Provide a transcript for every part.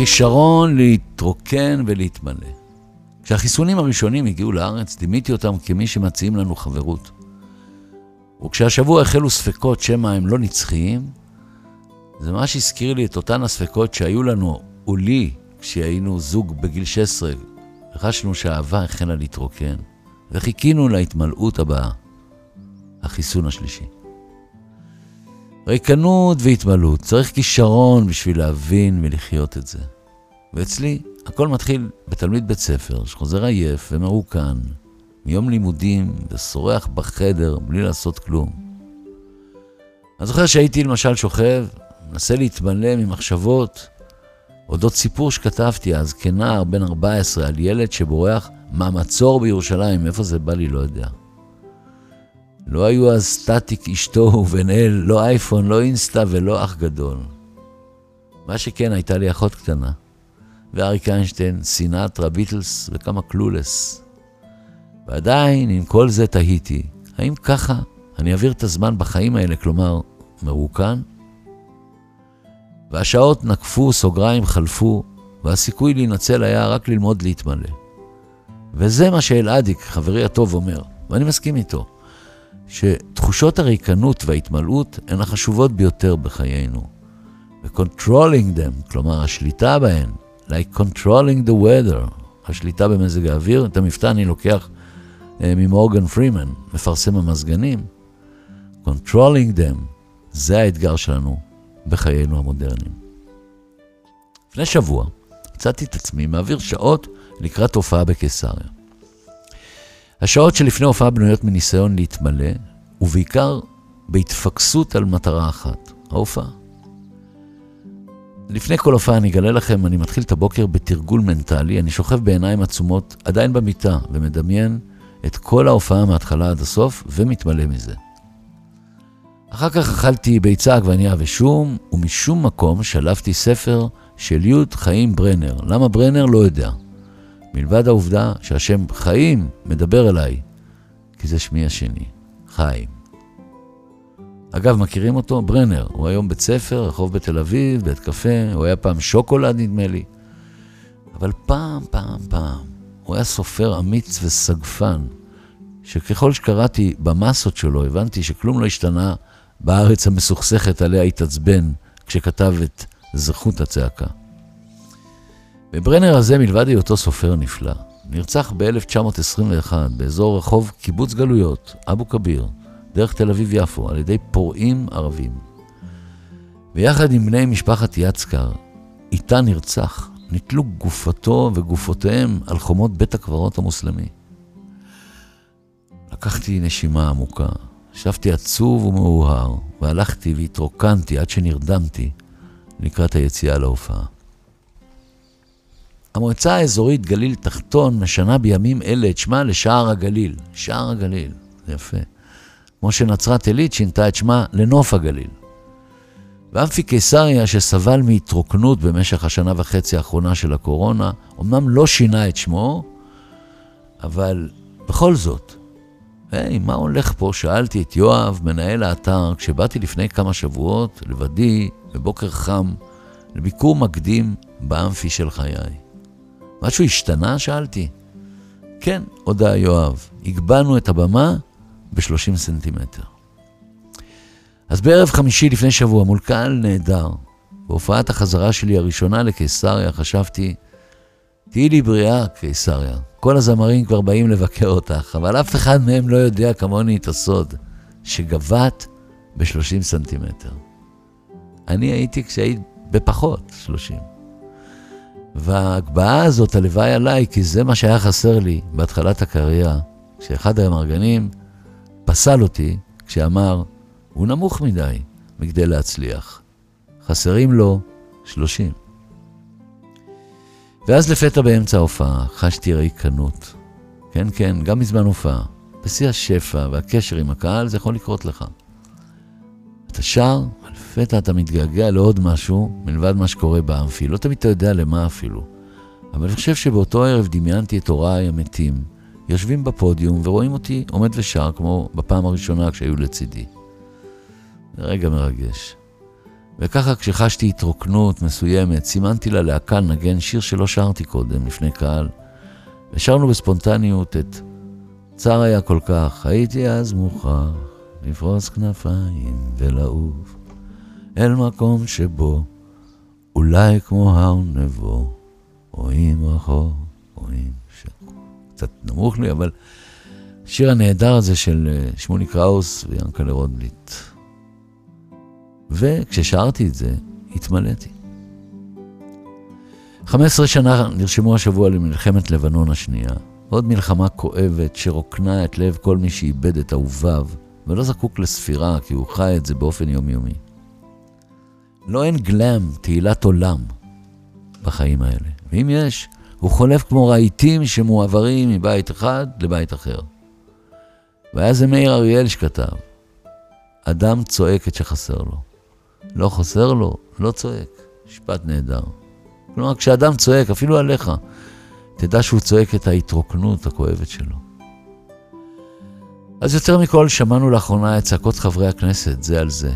הכישרון להתרוקן ולהתמלא. כשהחיסונים הראשונים הגיעו לארץ, דימיתי אותם כמי שמציעים לנו חברות. וכשהשבוע החלו ספקות שמא הם לא נצחיים, זה ממש הזכיר לי את אותן הספקות שהיו לנו, ולי, כשהיינו זוג בגיל 16, וחשנו שהאהבה החלה להתרוקן, וחיכינו להתמלאות הבאה, החיסון השלישי. ריקנות והתמלאות, צריך כישרון בשביל להבין ולחיות את זה. ואצלי, הכל מתחיל בתלמיד בית ספר שחוזר עייף ומרוקן, מיום לימודים ושורח בחדר בלי לעשות כלום. אני זוכר שהייתי למשל שוכב, מנסה להתמלא ממחשבות אודות סיפור שכתבתי אז כנער בן 14 על ילד שבורח מהמצור בירושלים, איפה זה בא לי לא יודע. לא היו אז סטטיק אשתו ובן אל, לא אייפון, לא אינסטה ולא אח גדול. מה שכן, הייתה לי אחות קטנה, ואריק איינשטיין, סינטרה, ביטלס וכמה קלולס. ועדיין, עם כל זה תהיתי, האם ככה אני אעביר את הזמן בחיים האלה, כלומר, מרוקן? והשעות נקפו, סוגריים חלפו, והסיכוי להינצל היה רק ללמוד להתמלא. וזה מה שאלעדיק, חברי הטוב, אומר, ואני מסכים איתו, שתחושות הריקנות וההתמלאות הן החשובות ביותר בחיינו. ו-controlling them, כלומר השליטה בהן, like controlling the weather, השליטה במזג האוויר, את המבטא אני לוקח uh, ממורגן פרימן, מפרסם המזגנים. controlling them, זה האתגר שלנו בחיינו המודרניים. לפני שבוע מצאתי את עצמי מעביר שעות לקראת הופעה בקיסריה. השעות שלפני הופעה בנויות מניסיון להתמלא, ובעיקר בהתפקסות על מטרה אחת, ההופעה. לפני כל הופעה אני אגלה לכם, אני מתחיל את הבוקר בתרגול מנטלי, אני שוכב בעיניים עצומות, עדיין במיטה, ומדמיין את כל ההופעה מההתחלה עד הסוף, ומתמלא מזה. אחר כך אכלתי ביצה, עגבניה ושום, ומשום מקום שלפתי ספר של י' חיים ברנר. למה ברנר? לא יודע. מלבד העובדה שהשם חיים מדבר אליי, כי זה שמי השני, חיים. אגב, מכירים אותו? ברנר. הוא היום בית ספר, רחוב בתל אביב, בית קפה, הוא היה פעם שוקולד נדמה לי. אבל פעם, פעם, פעם, הוא היה סופר אמיץ וסגפן, שככל שקראתי במסות שלו, הבנתי שכלום לא השתנה בארץ המסוכסכת עליה התעצבן כשכתב את זכות הצעקה. וברנר הזה, מלבד היותו סופר נפלא, נרצח ב-1921 באזור רחוב קיבוץ גלויות, אבו כביר, דרך תל אביב-יפו, על ידי פורעים ערבים. ויחד עם בני משפחת יצקר, איתה נרצח, נתלו גופתו וגופותיהם על חומות בית הקברות המוסלמי. לקחתי נשימה עמוקה, ישבתי עצוב ומאוהר, והלכתי והתרוקנתי עד שנרדמתי לקראת היציאה להופעה. המועצה האזורית גליל תחתון משנה בימים אלה את שמה לשער הגליל. שער הגליל, יפה. כמו שנצרת עילית שינתה את שמה לנוף הגליל. ואמפי קיסריה, שסבל מהתרוקנות במשך השנה וחצי האחרונה של הקורונה, אמנם לא שינה את שמו, אבל בכל זאת, היי, מה הולך פה? שאלתי את יואב, מנהל האתר, כשבאתי לפני כמה שבועות, לבדי, בבוקר חם, לביקור מקדים באמפי של חיי. משהו השתנה? שאלתי. כן, הודה יואב, הגבהנו את הבמה ב-30 סנטימטר. אז בערב חמישי לפני שבוע, מול קהל נהדר, בהופעת החזרה שלי הראשונה לקיסריה, חשבתי, תהיי לי בריאה, קיסריה. כל הזמרים כבר באים לבקר אותך, אבל אף אחד מהם לא יודע כמוני את הסוד, שגבת ב-30 סנטימטר. אני הייתי כשהיית בפחות 30. וההגבהה הזאת, הלוואי עליי, כי זה מה שהיה חסר לי בהתחלת הקריירה, כשאחד המארגנים פסל אותי כשאמר, הוא נמוך מדי מכדי להצליח. חסרים לו 30. ואז לפתע באמצע ההופעה חשתי ריקנות. כן, כן, גם מזמן הופעה. בשיא השפע והקשר עם הקהל זה יכול לקרות לך. אתה שר, לפתע אתה מתגעגע לעוד משהו מלבד מה שקורה באמפי. לא תמיד אתה יודע למה אפילו. אבל אני חושב שבאותו ערב דמיינתי את הוריי המתים, יושבים בפודיום ורואים אותי עומד ושר כמו בפעם הראשונה כשהיו לצידי. זה רגע מרגש. וככה כשחשתי התרוקנות מסוימת, סימנתי ללהקה לנגן שיר שלא שרתי קודם, לפני קהל. ושרנו בספונטניות את צר היה כל כך, הייתי אז מוכרח לפרוס כנפיים ולעוף אל מקום שבו אולי כמו הר נבו, רואים רחוק, רואים ש... קצת נמוך לי, אבל השיר הנהדר הזה של אה, שמולי קראוס ויאנקלה רודבליט. וכששרתי את זה, התמלאתי. 15 שנה נרשמו השבוע למלחמת לבנון השנייה. עוד מלחמה כואבת שרוקנה את לב כל מי שאיבד את אהוביו, ולא זקוק לספירה, כי הוא חי את זה באופן יומיומי. לא אין גלם, תהילת עולם, בחיים האלה. ואם יש, הוא חולף כמו רהיטים שמועברים מבית אחד לבית אחר. והיה זה מאיר אריאל שכתב, אדם צועק את שחסר לו. לא חסר לו, לא צועק. משפט נהדר. כלומר, כשאדם צועק, אפילו עליך, תדע שהוא צועק את ההתרוקנות הכואבת שלו. אז יותר מכל שמענו לאחרונה את צעקות חברי הכנסת זה על זה.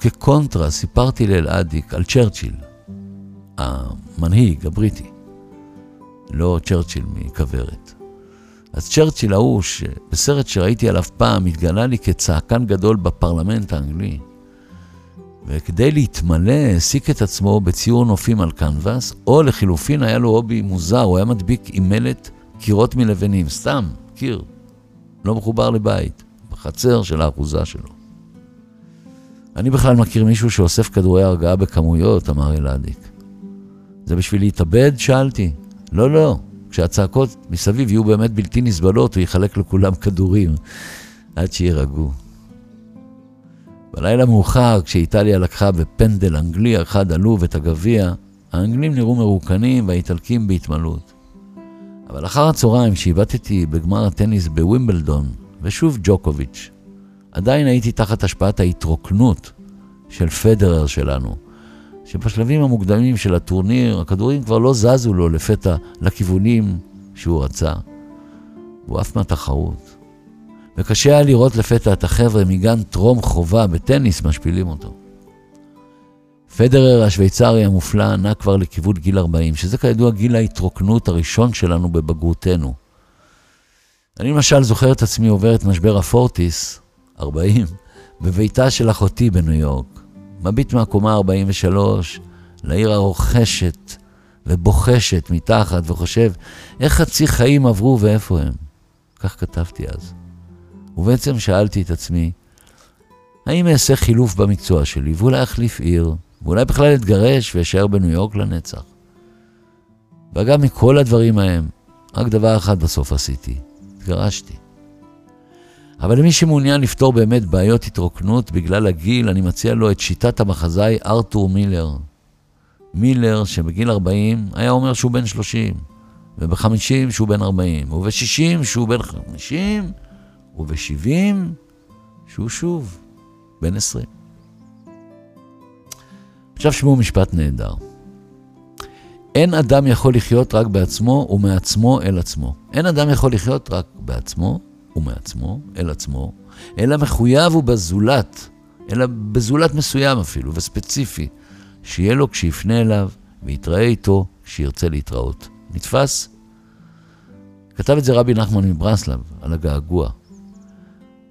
וכקונטרה סיפרתי לאלעדיק על צ'רצ'יל, המנהיג הבריטי, לא צ'רצ'יל מכוורת. אז צ'רצ'יל ההוא, שבסרט שראיתי עליו פעם, התגלה לי כצעקן גדול בפרלמנט האנגלי. וכדי להתמלא, העסיק את עצמו בציור נופים על קנבס, או לחילופין היה לו הובי מוזר, הוא היה מדביק עם מלט קירות מלבנים, סתם, קיר, לא מחובר לבית, בחצר של האחוזה שלו. אני בכלל מכיר מישהו שאוסף כדורי הרגעה בכמויות, אמר אלעדיק. זה בשביל להתאבד? שאלתי. לא, לא. כשהצעקות מסביב יהיו באמת בלתי נסבלות, הוא יחלק לכולם כדורים עד שיירגעו. בלילה מאוחר, כשאיטליה לקחה בפנדל אנגלי אחד עלוב את הגביע, האנגלים נראו מרוקנים והאיטלקים בהתמלות. אבל אחר הצהריים, כשהבטתי בגמר הטניס בווימבלדון, ושוב ג'וקוביץ', עדיין הייתי תחת השפעת ההתרוקנות של פדרר שלנו, שבשלבים המוקדמים של הטורניר, הכדורים כבר לא זזו לו לפתע לכיוונים שהוא רצה. הוא עף מהתחרות. וקשה היה לראות לפתע את החבר'ה מגן טרום חובה בטניס משפילים אותו. פדרר השוויצרי המופלא נע כבר לכיוון גיל 40, שזה כידוע גיל ההתרוקנות הראשון שלנו בבגרותנו. אני למשל זוכר את עצמי עובר את משבר הפורטיס, 40, בביתה של אחותי בניו יורק. מביט מהקומה 43 לעיר הרוכשת ובוחשת מתחת וחושב איך חצי חיים עברו ואיפה הם. כך כתבתי אז. ובעצם שאלתי את עצמי, האם אעשה חילוף במקצוע שלי ואולי אחליף עיר, ואולי בכלל אתגרש ואשאר בניו יורק לנצח? ואגב, מכל הדברים ההם, רק דבר אחד בסוף עשיתי, התגרשתי. אבל למי שמעוניין לפתור באמת בעיות התרוקנות בגלל הגיל, אני מציע לו את שיטת המחזאי ארתור מילר. מילר, שבגיל 40 היה אומר שהוא בן 30, וב-50 שהוא בן 40, וב-60 שהוא בן 50, וב-70 שהוא שוב בן 20. עכשיו שמעו משפט נהדר. אין אדם יכול לחיות רק בעצמו ומעצמו אל עצמו. אין אדם יכול לחיות רק בעצמו ומעצמו אל עצמו, אלא מחויב הוא בזולת, אלא בזולת מסוים אפילו, וספציפי, שיהיה לו כשיפנה אליו ויתראה איתו כשירצה להתראות. נתפס? כתב את זה רבי נחמן מברסלב, על הגעגוע.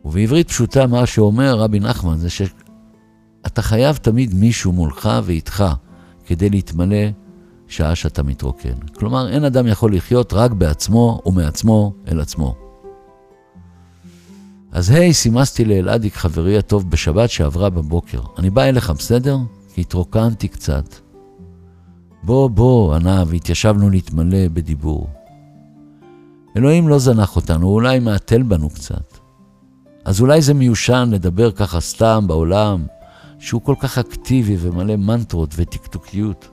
ובעברית פשוטה, מה שאומר רבי נחמן זה שאתה חייב תמיד מישהו מולך ואיתך כדי להתמלא שעה שאתה מתרוקן. כלומר, אין אדם יכול לחיות רק בעצמו ומעצמו אל עצמו. אז היי, סימסתי לאלעדיק חברי הטוב בשבת שעברה בבוקר. אני בא אליך, בסדר? כי התרוקנתי קצת. בוא, בוא, ענה, והתיישבנו להתמלא בדיבור. אלוהים לא זנח אותנו, הוא אולי מעטל בנו קצת. אז אולי זה מיושן לדבר ככה סתם בעולם, שהוא כל כך אקטיבי ומלא מנטרות וטקטוקיות.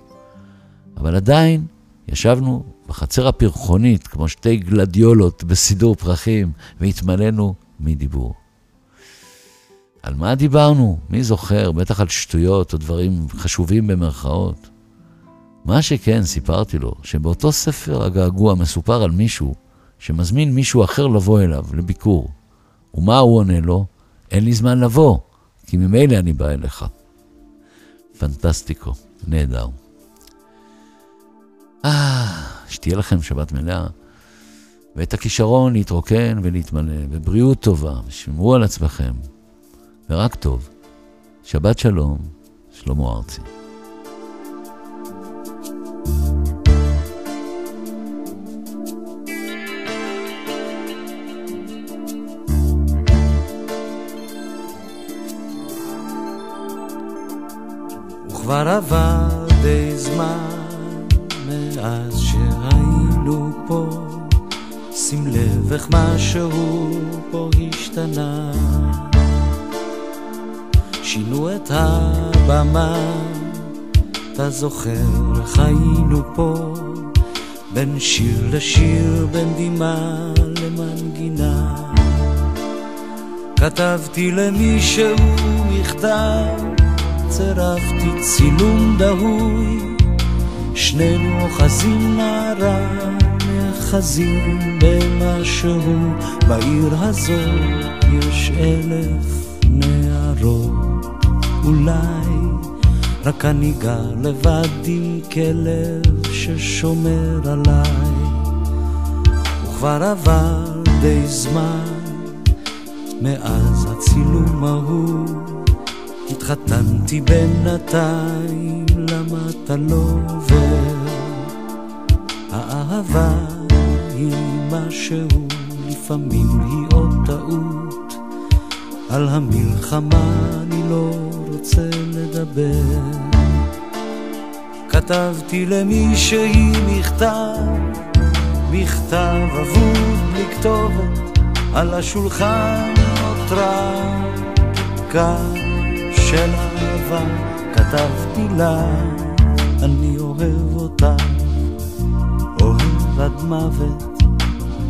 אבל עדיין ישבנו בחצר הפרחונית, כמו שתי גלדיולות בסידור פרחים, והתמלאנו מדיבור. על מה דיברנו? מי זוכר? בטח על שטויות או דברים חשובים במרכאות. מה שכן, סיפרתי לו, שבאותו ספר הגעגוע מסופר על מישהו שמזמין מישהו אחר לבוא אליו לביקור. ומה הוא עונה לו? אין לי זמן לבוא, כי ממילא אני בא אליך. פנטסטיקו, נהדר. אה, שתהיה לכם שבת מלאה, ואת הכישרון להתרוקן ולהתמלא, ובריאות טובה, ושמרו על עצמכם, ורק טוב. שבת שלום, שלמה ארצי. כבר עבר די זמן מאז שהיינו פה, שים לב איך משהו פה השתנה. שינו את הבמה, אתה זוכר איך היינו פה, בין שיר לשיר, בין דמעה למנגינה. כתבתי למישהו מכתב צירפתי צילום דהוי, שנינו אוחזים נערה, נאחזים במשהו, בעיר הזאת יש אלף נערות, אולי רק אני גר לבד עם כלב ששומר עליי, וכבר עבר די זמן מאז הצילום ההוא התחתנתי בינתיים, למה אתה לא עובר? האהבה היא משהו, לפעמים היא עוד טעות. על המלחמה אני לא רוצה לדבר. כתבתי למישהי מכתב, מכתב אבוד בלי כתובת, על השולחן נותרה כאן. של אהבה כתבתי לה, אני אוהב אותה, עד מוות,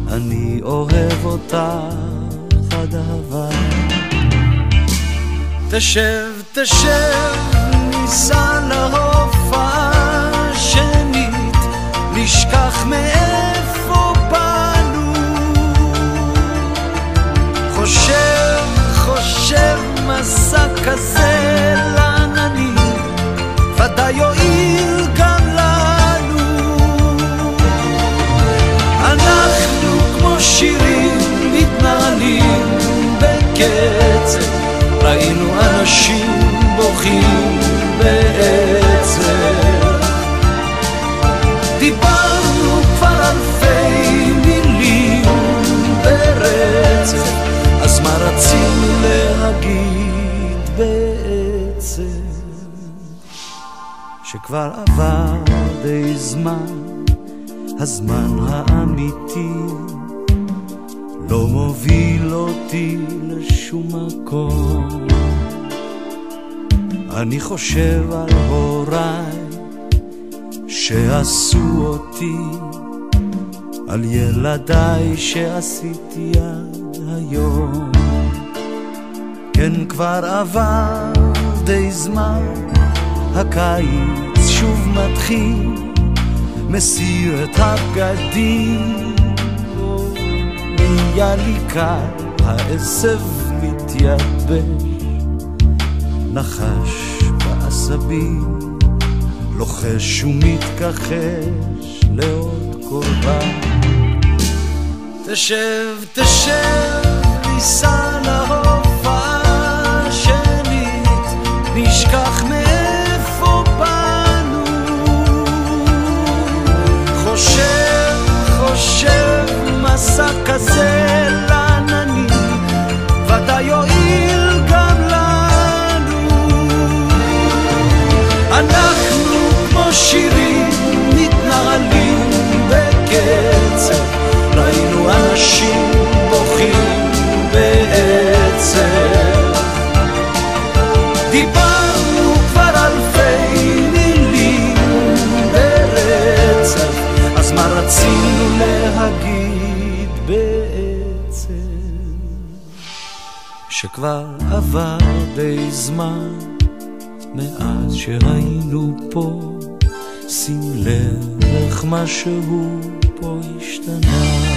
אני אוהב אותה עד אהבה. תשב, תשב, ניסע להופעה בקצב, ראינו אנשים בוכים בעצב. דיברנו כבר אלפי מילים ברצף, אז מה רצינו להגיד? שכבר עבר די זמן, הזמן האמיתי לא מוביל אותי לשום מקום. אני חושב על הוריי שעשו אותי, על ילדיי שעשיתי עד היום. כן, כבר עבר די זמן הקיץ שוב מתחיל, מסיר את הבגדים, נהיה לי קל, העשב מתייבש, נחש בעשבים, לוחש ומתכחש לעוד קורבן. תשב, תשב, ניסע להופעה שנית, נשכח שכבר עבר די זמן מאז שהיינו פה. שים לב איך משהו פה השתנה